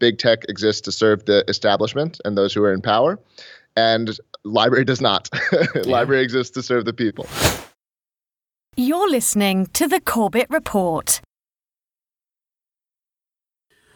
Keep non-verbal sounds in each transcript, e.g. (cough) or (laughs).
big tech exists to serve the establishment and those who are in power, and library does not. (laughs) library exists to serve the people. You're listening to the Corbett Report.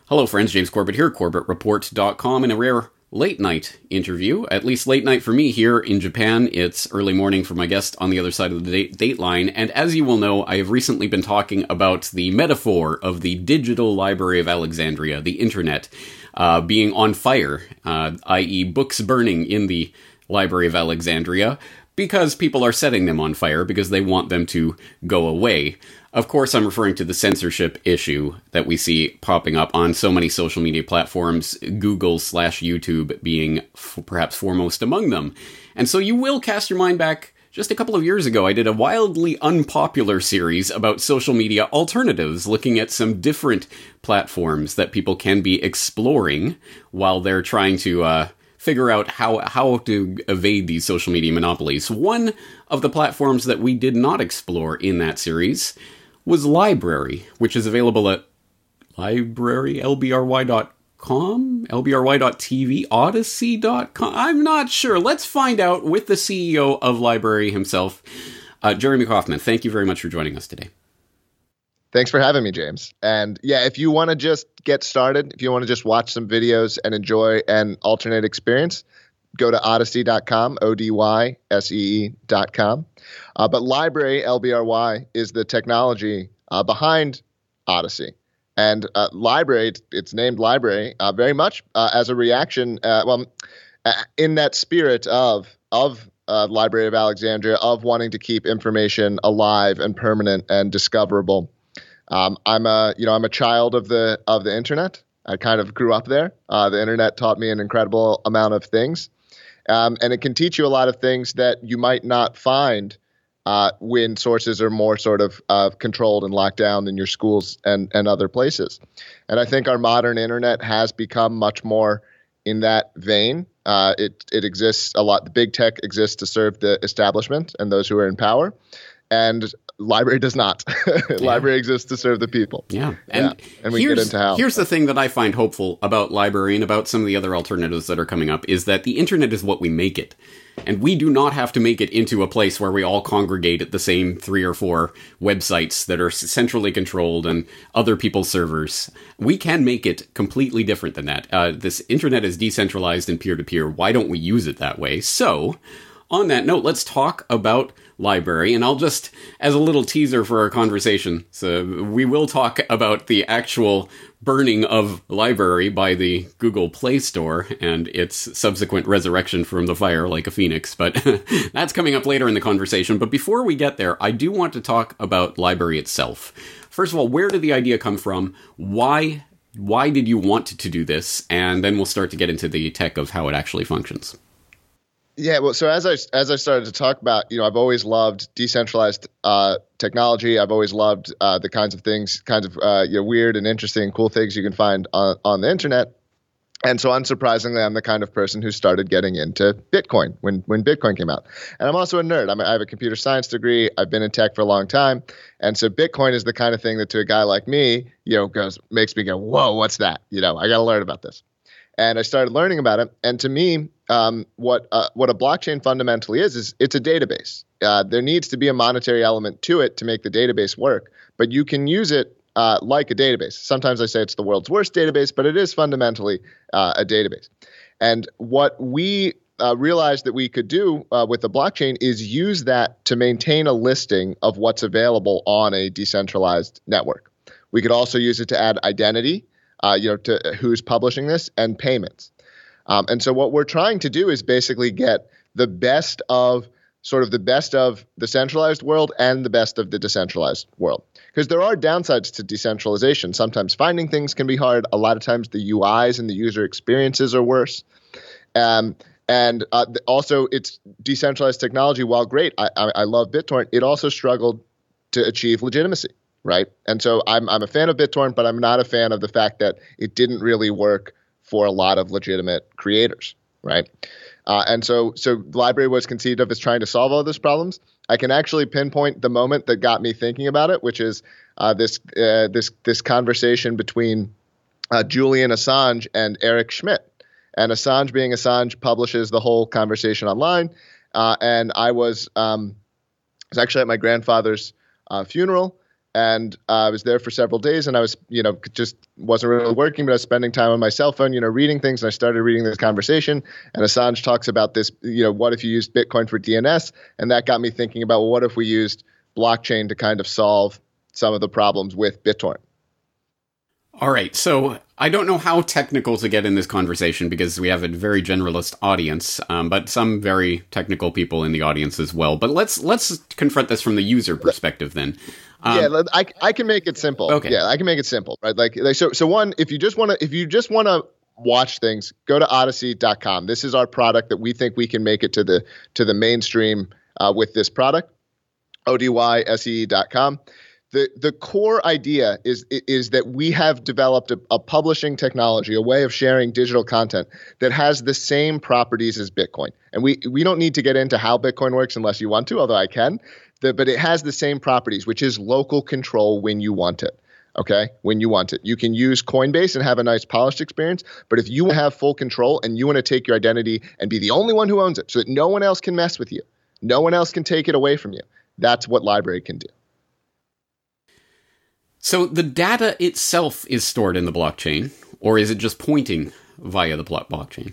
Hello, friends. James Corbett here, CorbettReport.com, in a rare late night interview. At least late night for me here in Japan. It's early morning for my guest on the other side of the date, line. And as you will know, I have recently been talking about the metaphor of the digital library of Alexandria, the internet, uh, being on fire, uh, i.e., books burning in the Library of Alexandria because people are setting them on fire because they want them to go away. Of course, I'm referring to the censorship issue that we see popping up on so many social media platforms, Google slash YouTube being f- perhaps foremost among them. And so you will cast your mind back just a couple of years ago. I did a wildly unpopular series about social media alternatives, looking at some different platforms that people can be exploring while they're trying to, uh, figure out how how to evade these social media monopolies. One of the platforms that we did not explore in that series was Library, which is available at librarylbry.com, lbry.tv, odysee.com. I'm not sure. Let's find out with the CEO of Library himself, uh, Jeremy Kauffman. Thank you very much for joining us today. Thanks for having me, James. And yeah, if you want to just get started, if you want to just watch some videos and enjoy an alternate experience, go to odysee.com, O D Y S E E.com. Uh, but Library, L B R Y, is the technology uh, behind Odysee. And uh, LBRY, it's named Library uh, very much uh, as a reaction, uh, well, in that spirit of of Library of Alexandria, of wanting to keep information alive and permanent and discoverable. Um, I'm a you know I'm a child of the of the internet. I kind of grew up there. the internet taught me an incredible amount of things. Um, and it can teach you a lot of things that you might not find uh, when sources are more sort of uh, controlled and locked down than your schools and, and other places. And I think our modern internet has become much more in that vein. Uh, it, it exists a lot. The big tech exists to serve the establishment and those who are in power. And LBRY does not. (laughs) yeah. LBRY exists to serve the people. Yeah, and, yeah. and we get into how. Here's the thing that I find hopeful about library and about some of the other alternatives that are coming up is that the internet is what we make it. And we do not have to make it into a place where we all congregate at the same three or four websites that are centrally controlled and other people's servers. We can make it completely different than that. Uh, this internet is decentralized and peer to peer. Why don't we use it that way? So, on that note, let's talk about LBRY. And I'll just, as a little teaser for our conversation, so we will talk about the actual burning of library by the Google Play Store and its subsequent resurrection from the fire like a phoenix. But (laughs) that's coming up later in the conversation. But before we get there, I do want to talk about library itself. First of all, where did the idea come from? Why why did you want to do this? And then we'll start to get into the tech of how it actually functions. Yeah, well, so as I as I started to talk about, you know, I've always loved decentralized uh, technology. I've always loved uh, the kinds of things, kinds of uh, you know, weird and interesting, cool things you can find on on the internet. And so, unsurprisingly, I'm the kind of person who started getting into Bitcoin when when Bitcoin came out. And I'm also a nerd. I'm a, I have a computer science degree. I've been in tech for a long time, and so Bitcoin is the kind of thing that to a guy like me, you know, goes makes me go, "Whoa, what's that?" You know, I got to learn about this and I started learning about it. And to me, um, what uh, what a blockchain fundamentally is is it's a database. Uh, there needs to be a monetary element to it to make the database work, but you can use it uh, like a database. Sometimes I say it's the world's worst database, but it is fundamentally uh, a database. And what we uh, realized that we could do uh, with the blockchain is use that to maintain a listing of what's available on a decentralized network. We could also use it to add identity uh, you know, to who's publishing this and payments. Um, and so what we're trying to do is basically get the best of sort of the best of the centralized world and the best of the decentralized world. Because there are downsides to decentralization. Sometimes finding things can be hard. A lot of times the UIs and the user experiences are worse. Um, and uh, also, it's decentralized technology. While great, I, I, I love BitTorrent. It also struggled to achieve legitimacy right? And so I'm I'm a fan of BitTorrent, but I'm not a fan of the fact that it didn't really work for a lot of legitimate creators, right? Uh, and so so the LBRY was conceived of as trying to solve all those problems. I can actually pinpoint the moment that got me thinking about it, which is uh, this uh, this this conversation between uh, Julian Assange and Eric Schmidt. And Assange, being Assange, publishes the whole conversation online. Uh, and I was um, was actually at my grandfather's uh, funeral, and uh, I was there for several days. And I was, you know, just wasn't really working, but I was spending time on my cell phone, you know, reading things. And I started reading this conversation, and Assange talks about this, you know, what if you used Bitcoin for DNS? And that got me thinking about well, what if we used blockchain to kind of solve some of the problems with BitTorrent. All right. So I don't know how technical to get in this conversation because we have a very generalist audience, um, but some very technical people in the audience as well. But let's let's confront this from the user perspective then. Um, yeah, I, I can make it simple. Okay. Yeah, I can make it simple, right? Like, like so so one, if you just want to if you just want to watch things, go to Odysee.com. This is our product that we think we can make it to the to the mainstream uh, with this product. ODYSEE.com the the core idea is is that we have developed a, a, publishing technology, a way of sharing digital content that has the same properties as Bitcoin. And we we don't need to get into how Bitcoin works unless you want to, although I can. The, but it has the same properties, which is local control when you want it. Okay, when you want it, you can use Coinbase and have a nice polished experience. But if you have full control and you want to take your identity and be the only one who owns it, so that no one else can mess with you, no one else can take it away from you, that's what Library can do. So the data itself is stored in the blockchain, or is it just pointing via the blockchain?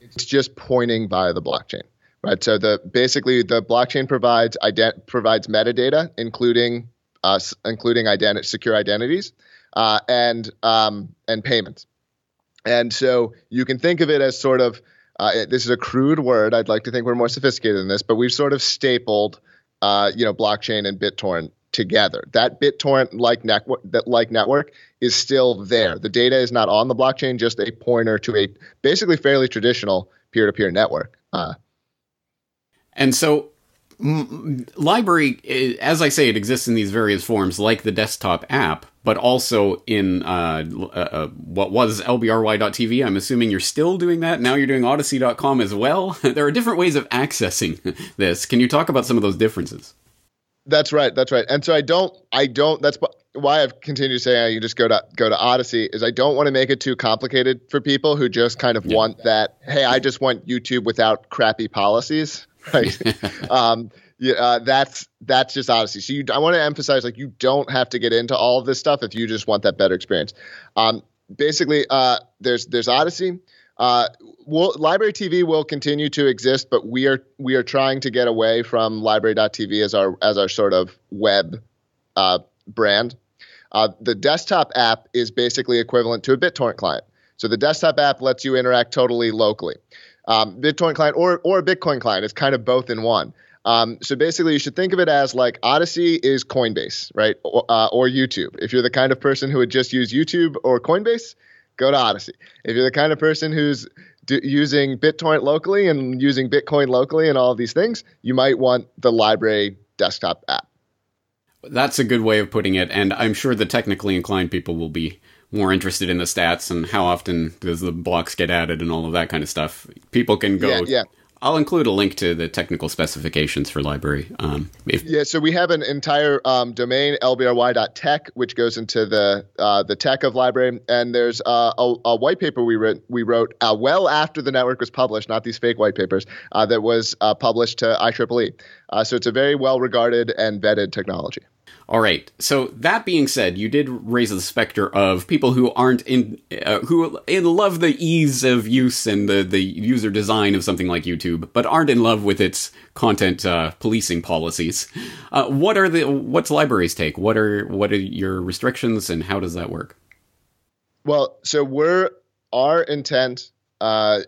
It's just pointing via the blockchain, right? So the basically the blockchain provides ident- provides metadata, including us, including ident- secure identities, uh, and um, and payments. And so you can think of it as sort of uh, this is a crude word. I'd like to think we're more sophisticated than this, but we've sort of stapled, uh, you know, blockchain and BitTorrent together. That BitTorrent like network that like network is still there. The data is not on the blockchain, just a pointer to a basically fairly traditional peer-to-peer network. Uh, and so m- LBRY as i say it exists in these various forms like the desktop app but also in uh, uh, uh what was lbry.tv i'm assuming you're still doing that now you're doing odysee.com as well (laughs) there are different ways of accessing (laughs) this can you talk about some of those differences that's right. That's right. And so I don't. I don't. That's why I've continued to say you just go to go to Odysee Is I don't want to make it too complicated for people who just kind of yeah. want that. Hey, I just want YouTube without crappy policies. (laughs) Right. (laughs) um, yeah, uh, that's that's just Odysee. So you, I want to emphasize like you don't have to get into all of this stuff if you just want that better experience. Um, basically, uh, there's there's Odysee. Uh, we'll, LBRY TV will continue to exist, but we are we are trying to get away from LBRY.tv as our as our sort of web uh, brand. Uh, the desktop app is basically equivalent to a BitTorrent client. So the desktop app lets you interact totally locally. Um, BitTorrent client or or a Bitcoin client is kind of both in one. Um, so basically, you should think of it as like Odysee is Coinbase, right, or, uh, or YouTube. If you're the kind of person who would just use YouTube or Coinbase, go to Odysee. If you're the kind of person who's using BitTorrent locally and using Bitcoin locally and all of these things, you might want the library desktop app. That's a good way of putting it, and I'm sure the technically inclined people will be more interested in the stats and how often does the blocks get added and all of that kind of stuff. People can go yeah, yeah. I'll include a link to the technical specifications for library. Um, if- yeah, so we have an entire um, domain lbry.tech, which goes into the uh, the tech of library, and there's uh, a, a, white paper we wrote we wrote uh, well after the network was published, not these fake white papers, uh, that was uh, published to IEEE. Uh, so it's a very well regarded and vetted technology. All right. So that being said, you did raise the specter of people who aren't in uh, who in love the ease of use and the the user design of something like YouTube, but aren't in love with its content uh, policing policies. Uh, what are the what's libraries take? What are what are your restrictions and how does that work? Well, so we're our intent uh,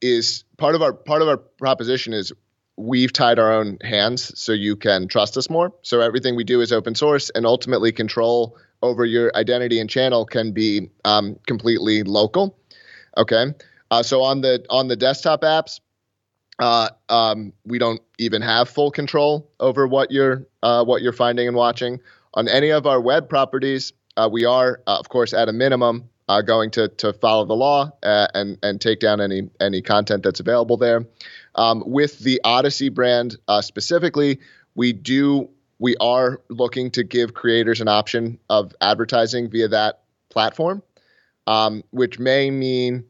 is part of our part of our proposition is we've tied our own hands so you can trust us more. So everything we do is open source, and ultimately control over your identity and channel can be um, completely local. Okay, uh, so on the on the desktop apps, uh, um, we don't even have full control over what you're uh, what you're finding and watching. On any of our web properties, uh, we are, uh, of course, at a minimum, uh, going to to follow the law and and take down any any content that's available there. Um, with the Odysee brand uh, specifically, we do we are looking to give creators an option of advertising via that platform. um, which may mean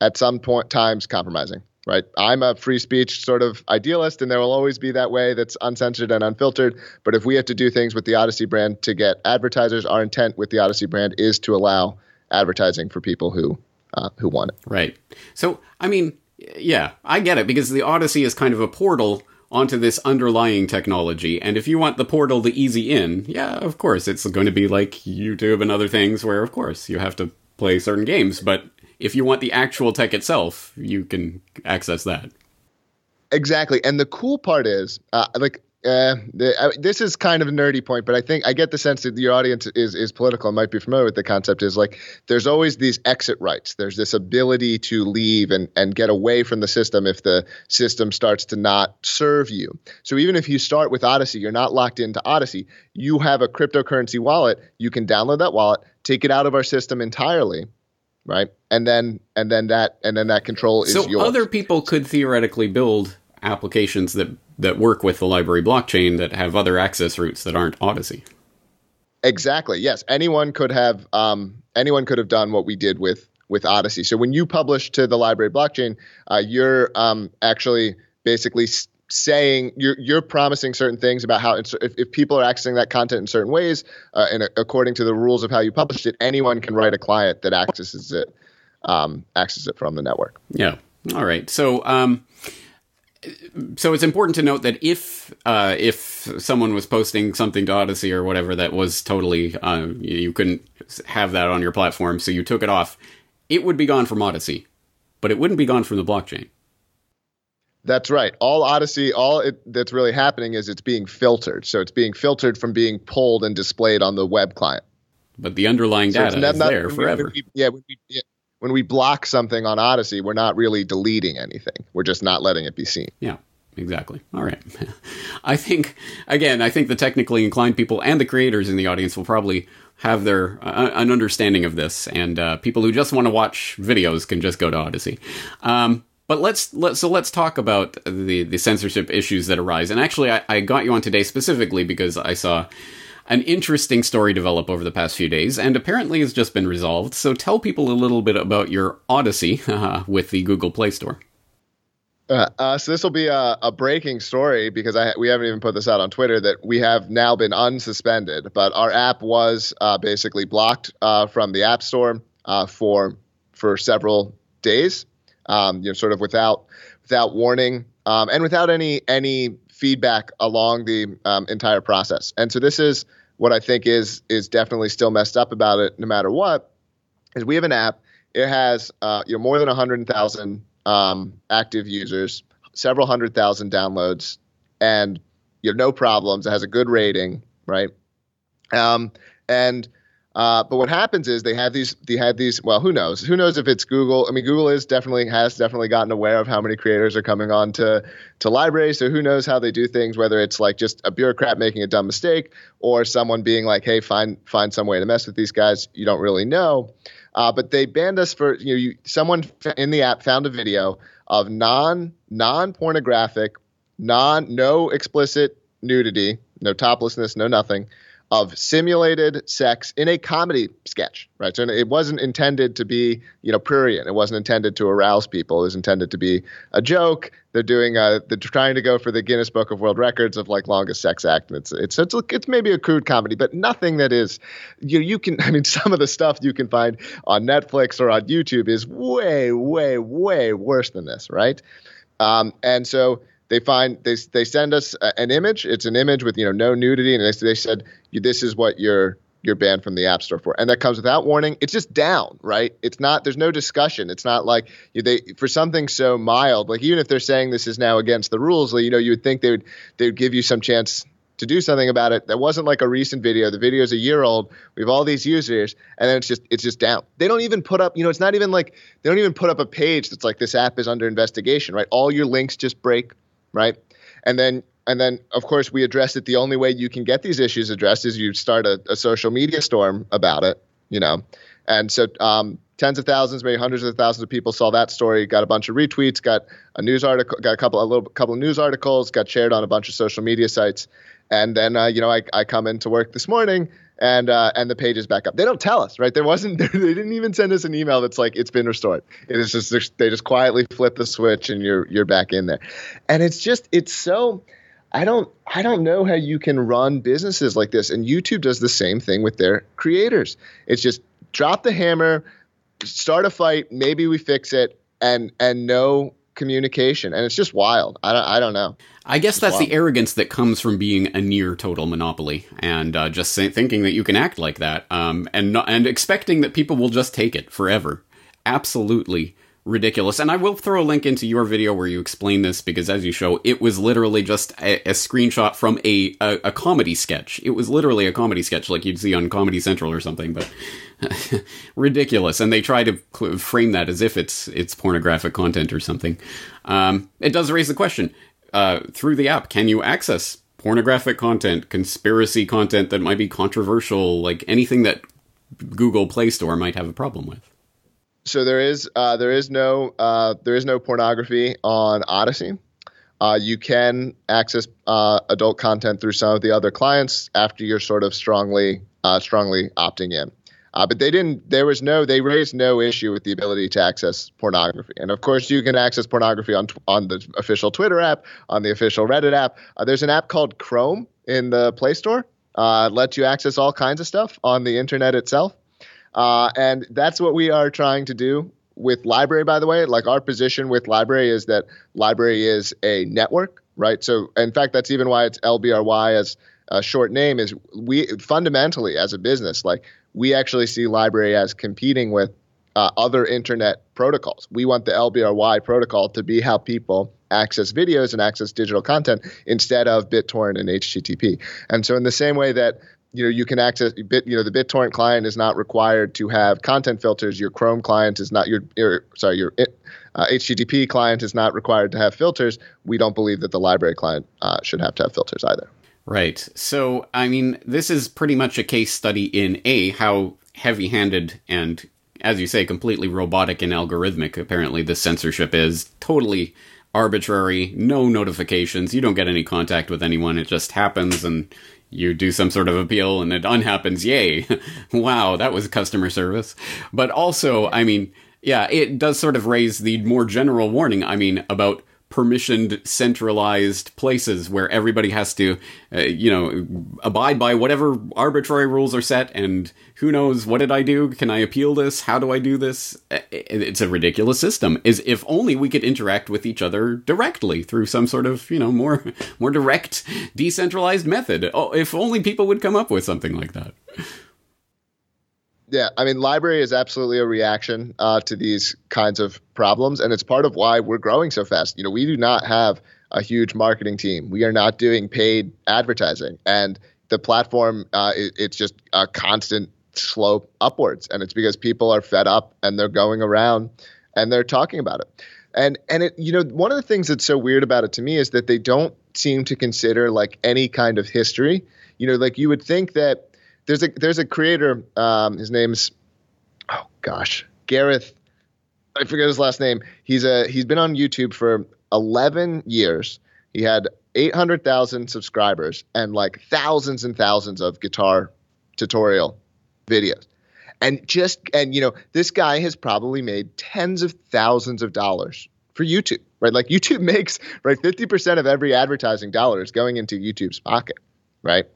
at some point times compromising. Right, I'm a free speech sort of idealist, and there will always be that way that's uncensored and unfiltered. But if we have to do things with the Odysee brand to get advertisers, our intent with the Odysee brand is to allow advertising for people who uh, who want it. Right. So, I mean, yeah, I get it because the Odysee is kind of a portal onto this underlying technology. And if you want the portal the easy in, yeah, of course, it's going to be like YouTube and other things where, of course, you have to play certain games. But if you want the actual tech itself, you can access that. Exactly. And the cool part is, uh, like, uh, the, uh, this is kind of a nerdy point, but I think I get the sense that your audience is is political and might be familiar with the concept. Is like there's always these exit rights. There's this ability to leave and and get away from the system if the system starts to not serve you. So even if you start with Odysee, you're not locked into Odysee. You have a cryptocurrency wallet. You can download that wallet, take it out of our system entirely, right? And then and then that and then that control is so yours. other people could theoretically build applications that that work with the library blockchain that have other access routes that aren't Odysee. Exactly. Yes, anyone could have um, anyone could have done what we did with with Odysee. So when you publish to the library blockchain, uh, you're um, actually basically saying you're you're promising certain things about how if, if people are accessing that content in certain ways uh, and according to the rules of how you published it, anyone can write a client that accesses it um, accesses it from the network. Yeah. All right. So. Um, so it's important to note that if uh, if someone was posting something to Odysee or whatever that was totally uh, you couldn't have that on your platform, so you took it off, it would be gone from Odysee, but it wouldn't be gone from the blockchain. That's right. All Odysee, all it, that's really happening is it's being filtered. So it's being filtered from being pulled and displayed on the web client. But the underlying data is not, there forever. Yeah, yeah, when we block something on Odysee, we're not really deleting anything. We're just not letting it be seen. Yeah. Exactly. All right. (laughs) I think again, I think the technically inclined people and the creators in the audience will probably have their uh, an understanding of this, and uh, people who just want to watch videos can just go to Odysee. Um, but let's let so let's talk about the the censorship issues that arise. And actually, I, I got you on today specifically because I saw an interesting story develop over the past few days, and apparently has just been resolved. So tell people a little bit about your odyssey (laughs) uh, with the Google Play Store. Uh, uh, so this will be a, a, breaking story because I, we haven't even put this out on Twitter that we have now been unsuspended, but our app was uh, basically blocked uh, from the App Store uh, for for several days, um, you know, sort of without without warning um, and without any any feedback along the um, entire process. And so this is what I think is is definitely still messed up about it, no matter what. Is we have an app. It has uh, you know more than hundred thousand um, active users, several hundred thousand downloads, and you know no problems. It has a good rating, right? Um, and uh, but what happens is they have these they have these well who knows? Who knows if it's Google? I mean Google is definitely has definitely gotten aware of how many creators are coming on to to LBRY so who knows how they do things whether it's like just a bureaucrat making a dumb mistake or someone being like hey find find some way to mess with these guys. You don't really know. Uh, but they banned us for you know you, someone in the app found a video of non non pornographic non no explicit nudity no toplessness no nothing of simulated sex in a comedy sketch, right? So it wasn't intended to be, you know, prurient. It wasn't intended to arouse people. It was intended to be a joke. They're doing a, they're trying to go for the Guinness Book of World Records of like longest sex act. And it's, it's, it's, it's maybe a crude comedy, but nothing that is, you you can, (laughs) I mean, some of the stuff you can find on Netflix or on YouTube is way, way, way worse than this, right? Um, and so they find they they send us an image. It's an image with you know no nudity, and they, they said this is what you're you're banned from the app store for, and that comes without warning. It's just down, right? It's not. There's no discussion. It's not like they for something so mild. Like even if they're saying this is now against the rules, you know, you would think they would they would give you some chance to do something about it. That wasn't like a recent video. The video is a year old. We have all these users, and then it's just it's just down. They don't even put up, you know, it's not even like they don't even put up a page that's like this app is under investigation, right? All your links just break right? And then and then of course we addressed it. The only way you can get these issues addressed is you start a, a social media storm about it, you know. And so um, tens of thousands, maybe hundreds of thousands of people saw that story, got a bunch of retweets, got a news article, got a couple a little couple of news articles, got shared on a bunch of social media sites. And then uh, you know I, I come into work this morning and uh, and the page is back up. They don't tell us, right? There wasn't. (laughs) They didn't even send us an email that's like it's been restored. It is just they just quietly flip the switch and you're you're back in there, and it's just it's so. I don't I don't know how you can run businesses like this. And YouTube does the same thing with their creators. It's just drop the hammer, start a fight, maybe we fix it, and and no communication. And it's just wild. I don't I don't know. I guess that's wild. the arrogance that comes from being a near total monopoly and uh, just say, thinking that you can act like that um, and and expecting that people will just take it forever. Absolutely ridiculous. And I will throw a link into your video where you explain this because, as you show, it was literally just a, a screenshot from a, a, a comedy sketch. It was literally a comedy sketch like you'd see on Comedy Central or something, but (laughs) ridiculous. And they try to frame that as if it's it's pornographic content or something. Um, it does raise the question uh, through the app: Can you access pornographic content, conspiracy content that might be controversial, like anything that Google Play Store might have a problem with? so there is uh, there is no uh, there is no pornography on Odysee. Uh, you can access uh, adult content through some of the other clients after you're sort of strongly uh, strongly opting in. Uh, but they didn't. There was no. They raised no issue with the ability to access pornography. And of course, you can access pornography on on the official Twitter app, on the official Reddit app. there's an app called Chrome in the Play Store. Uh, lets you access all kinds of stuff on the internet itself. Uh, and that's what we are trying to do with library. by the way. Like our position with library is that library is a network, right? So, in fact, that's even why it's LBRY as a short name is we fundamentally as a business, like we actually see library as competing with uh, other internet protocols. We want the LBRY protocol to be how people access videos and access digital content instead of BitTorrent and HTTP. And so, in the same way that you know you can access bit you know the BitTorrent client is not required to have content filters. Your Chrome client is not your, your sorry your uh, HTTP client is not required to have filters. We don't believe that the library client uh, should have to have filters either. Right. So I mean, this is pretty much a case study in a how heavy-handed and as you say completely robotic and algorithmic apparently the censorship is totally arbitrary no notifications you don't get any contact with anyone it just happens and you do some sort of appeal and it unhappens. Yay. (laughs) wow, that was customer service. But also, I mean, yeah, it does sort of raise the more general warning, I mean, about permissioned centralized places where everybody has to uh, you know abide by whatever arbitrary rules are set and who knows what did i do? Can i appeal this? How do i do this? Uh, it's a ridiculous system. Is if only we could interact with each other directly through some sort of you know more more direct decentralized method. Oh if only people would come up with something like that yeah, I mean, library is absolutely a reaction uh, to these kinds of problems, and it's part of why we're growing so fast. You know, we do not have a huge marketing team. We are not doing paid advertising, and the platform uh, it, it's just a constant slope upwards, and it's because people are fed up and they're going around and they're talking about it. And and it you know one of the things that's so weird about it to me is that they don't seem to consider like any kind of history. You know, like you would think that there's a there's a creator. Um, his name's oh gosh, Gareth. I forget his last name. He's a he's been on YouTube for 11 years. He had 800,000 subscribers and like thousands and thousands of guitar tutorial videos. And just and you know, this guy has probably made tens of thousands of dollars for YouTube, right? Like YouTube (laughs) makes right 50% of every advertising dollar is going into YouTube's pocket, right?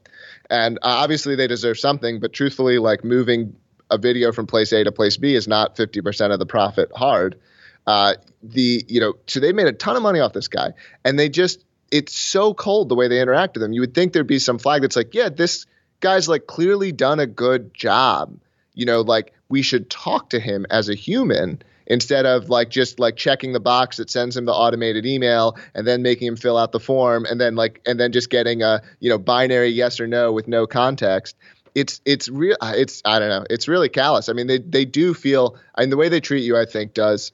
And uh, obviously they deserve something, but truthfully, like moving a video from place A to place B is not 50% of the profit hard. Uh, the you know so they made a ton of money off this guy, and they just it's so cold the way they interact with him. You would think there'd be some flag that's like, yeah, this guy's like clearly done a good job. You know, like we should talk to him as a human instead of like just like checking the box that sends him the automated email and then making him fill out the form and then like and then just getting a you know binary yes or no with no context it's it's real it's i don't know it's really callous. I mean they they do feel I mean the way they treat you i think does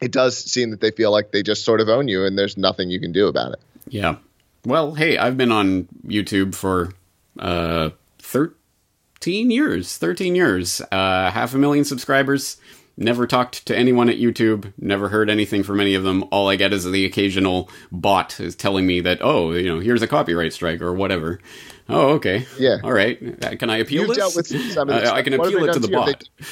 it does seem that they feel like they just sort of own you and there's nothing you can do about it. Yeah. Well hey i've been on youtube for uh 13 years 13 years. Uh half a million subscribers Never talked to anyone at YouTube. Never heard anything from any of them. All I get is the occasional bot is telling me that, oh, you know, here's a copyright strike or whatever. Oh, okay. Yeah. All right. Uh, Can I appeal You've this? dealt with some of this Uh, I can appeal it to the bot. you?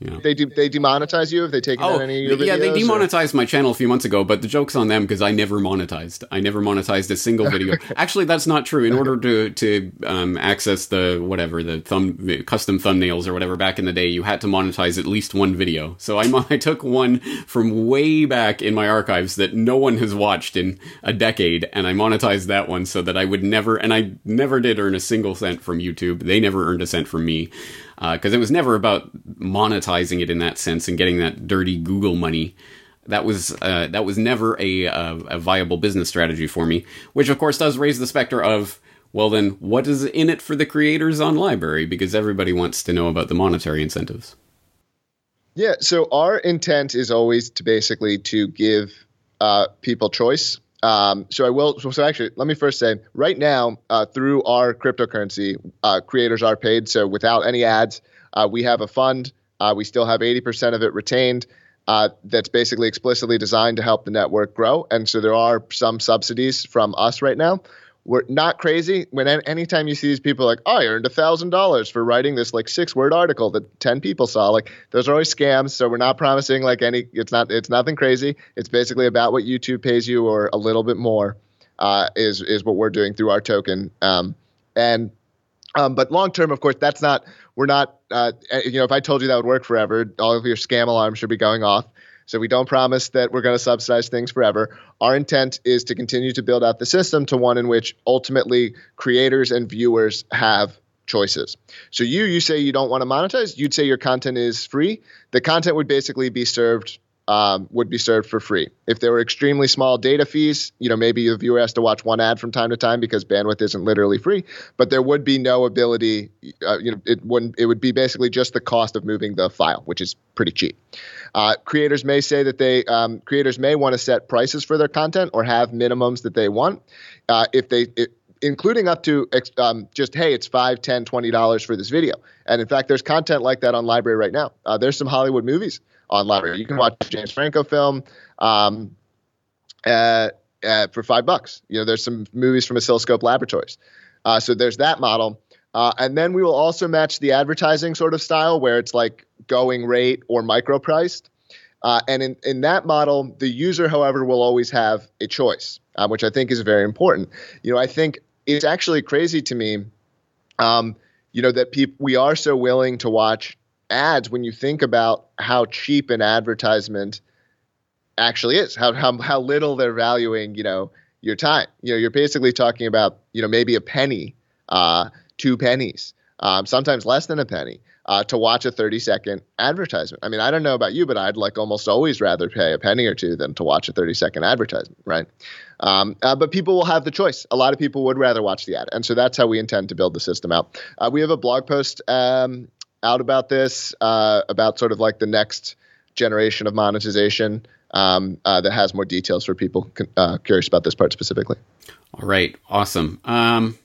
Yeah. They do. They demonetize you if they take Oh, any of your yeah, they videos, or- demonetized my channel a few months ago, but the joke's on them because I never monetized. I never monetized a single (laughs) video. Actually, that's not true. In order to to um, access the whatever the thumb custom thumbnails or whatever back in the day, you had to monetize at least one video. So I, (laughs) I took one from way back in my archives that no one has watched in a decade, and I monetized that one so that I would never, and I never did earn a single cent from YouTube. They never earned a cent from me because it was never about monetizing it in that sense and getting that dirty Google money. That was uh, that was never a, a a viable business strategy for me. Which of course does raise the specter of well then what is in it for the creators on Library because everybody wants to know about the monetary incentives. Yeah. So our intent is always to basically to give uh, people choice. Um, so I will. So, actually, let me first say, right now, uh, through our cryptocurrency, uh, creators are paid. So without any ads, uh, we have a fund. Uh, we still have 80% of it retained. Uh, that's basically explicitly designed to help the network grow. And so there are some subsidies from us right now. We're not crazy. When anytime you see these people like, oh, I earned a thousand dollars for writing this like six word article that ten people saw, like those are always scams. So we're not promising like any. It's not. It's nothing crazy. It's basically about what YouTube pays you or a little bit more. Uh, is is what we're doing through our token. Um, and um, but long term, of course, that's not. We're not. Uh, you know, if I told you that would work forever, all of your scam alarms should be going off. So we don't promise that we're going to subsidize things forever. Our intent is to continue to build out the system to one in which ultimately creators and viewers have choices. So you you say you don't want to monetize, you'd say your content is free. The content would basically be served um, would be served for free. If there were extremely small data fees, you know, maybe the viewer has to watch one ad from time to time because bandwidth isn't literally free. But there would be no ability, uh, you know, it wouldn't. It would be basically just the cost of moving the file, which is pretty cheap. Uh, creators may say that they um, creators may want to set prices for their content or have minimums that they want. Uh, if they it, including up to um, just hey it's 5 10 20 dollars for this video. And in fact there's content like that on library right now. Uh, there's some hollywood movies on library. You can watch james franco film um, uh, uh, for five bucks. You know there's some movies from oscilloscope laboratories. Uh, so there's that model. Uh, and then we will also match the advertising sort of style where it's like going rate or micro priced uh, and in, in that model, the user, however, will always have a choice, uh, which I think is very important. You know, I think it's actually crazy to me, um, you know, that we are so willing to watch ads when you think about how cheap an advertisement actually is, how how how little they're valuing, you know, your time. You know, you're basically talking about, you know, maybe a penny, uh, two pennies, um, sometimes less than a penny uh, to watch a 30 second advertisement. I mean, I don't know about you, but I'd like almost always rather pay a penny or two than to watch a 30 second advertisement, right? Um, uh, but people will have the choice. A lot of people would rather watch the ad. And so that's how we intend to build the system out. Uh, we have a blog post um, out about this, uh, about sort of like the next generation of monetization um, uh, that has more details for people uh, curious about this part specifically. All right, awesome. Um,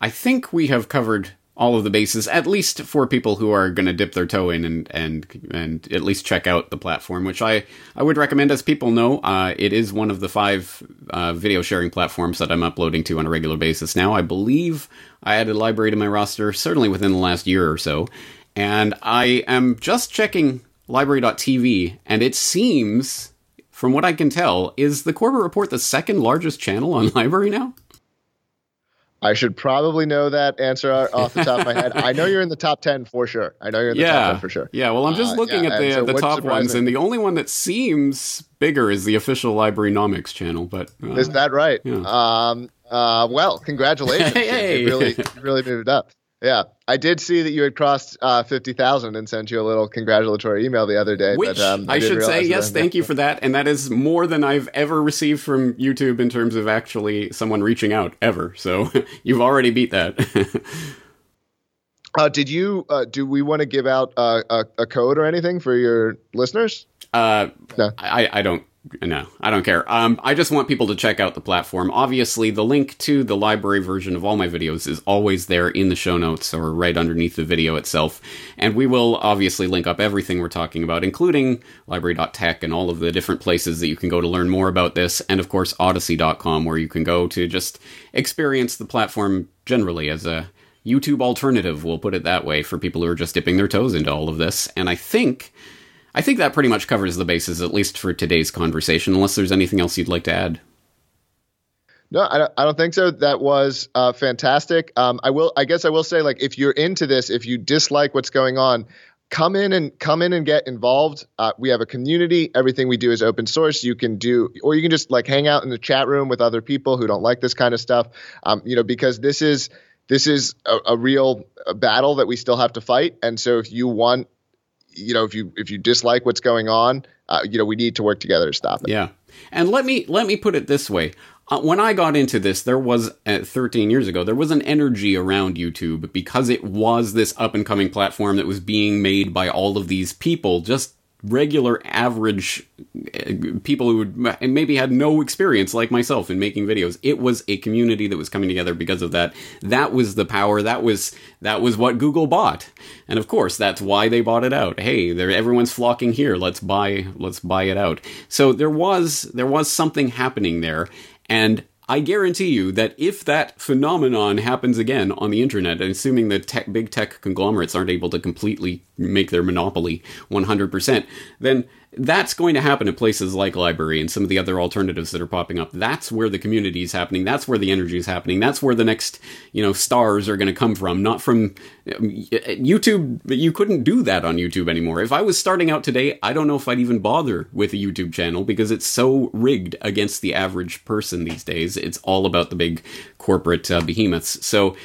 I think we have covered all of the bases, at least for people who are going to dip their toe in and and and at least check out the platform, which I I would recommend. As people know, uh, it is one of the five uh, video sharing platforms that I'm uploading to on a regular basis now. I believe I added library to my roster certainly within the last year or so, and I am just checking library.tv, and it seems. From what I can tell, is the Corbett Report the second largest channel on (laughs) Library now? I should probably know that answer off the top of my head. (laughs) I know you're in the top 10 for sure. I know you're in the yeah. top 10 for sure. Yeah, well, I'm just Uh, looking yeah, at the, so the top ones, surprising- and the only one that seems bigger is the official LBRYnomics channel. But uh, Is that right? Yeah. Um, uh, well, congratulations. (laughs) Hey. You really, you really moved up. Yeah, I did see that you had crossed uh, fifty thousand and sent you a little congratulatory email the other day. which but, um, I, didn't should say, yes, thank you for that, and that is more than I've ever received from YouTube in terms of actually someone reaching out ever. So (laughs) you've already beat that. (laughs) Uh, did you? Uh, do we want to give out uh, a, a code or anything for your listeners? uh, No. I, I don't no, I don't care. Um, I just want people to check out the platform. Obviously, the link to the library version of all my videos is always there in the show notes or right underneath the video itself. And we will obviously link up everything we're talking about, including library.tech and all of the different places that you can go to learn more about this. And of course, odysee.com, where you can go to just experience the platform generally as a YouTube alternative, we'll put it that way, for people who are just dipping their toes into all of this. And I think I think that pretty much covers the bases, at least for today's conversation, unless there's anything else you'd like to add. No, I don't, think so. That was uh, fantastic. Um, I will, I guess, I will say, like, if you're into this, if you dislike what's going on, come in and come in and get involved. Uh, we have a community. Everything we do is open source. You can do, or you can just like hang out in the chat room with other people who don't like this kind of stuff. Um, you know, because this is this is a, a real battle that we still have to fight. And so, if you want you know, if you if you dislike what's going on, uh, you know, we need to work together to stop it. Yeah, and let me let me put it this way: uh, when I got into this, there was uh, 13 years ago, there was an energy around YouTube because it was this up and coming platform that was being made by all of these people, just regular average people who would, maybe had no experience like myself in making videos. It was a community that was coming together because of that. That was the power. That was that was what google bought. And of course that's why they bought it out. Hey everyone's flocking here. Let's buy let's buy it out. So there was there was something happening there. And I guarantee you that if that phenomenon happens again on the internet, and assuming that tech, big tech conglomerates aren't able to completely make their monopoly 100%, then that's going to happen at places like library and some of the other alternatives that are popping up. That's where the community is happening. That's where the energy is happening. That's where the next, you know, stars are going to come from, not from um, YouTube. You couldn't do that on YouTube anymore. If I was starting out today, I don't know if I'd even bother with a YouTube channel because it's so rigged against the average person these days. It's all about the big corporate uh, behemoths. So,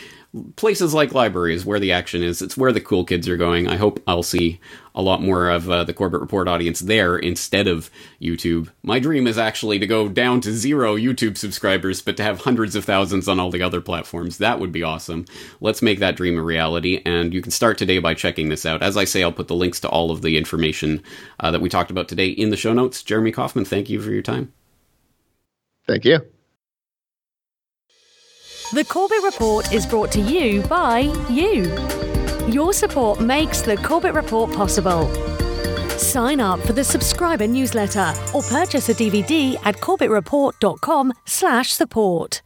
places like libraries where the action is. It's where the cool kids are going. I hope I'll see a lot more of uh, the Corbett Report audience there instead of YouTube. My dream is actually to go down to zero YouTube subscribers, but to have hundreds of thousands on all the other platforms. That would be awesome. Let's make that dream a reality, and you can start today by checking this out. As I say, I'll put the links to all of the information uh, that we talked about today in the show notes. Jeremy Kauffman, thank you for your time. Thank you. The Corbett Report is brought to you by you. Your support makes the Corbett Report possible. Sign up for the subscriber newsletter or purchase a DVD at corbettreport.com/support.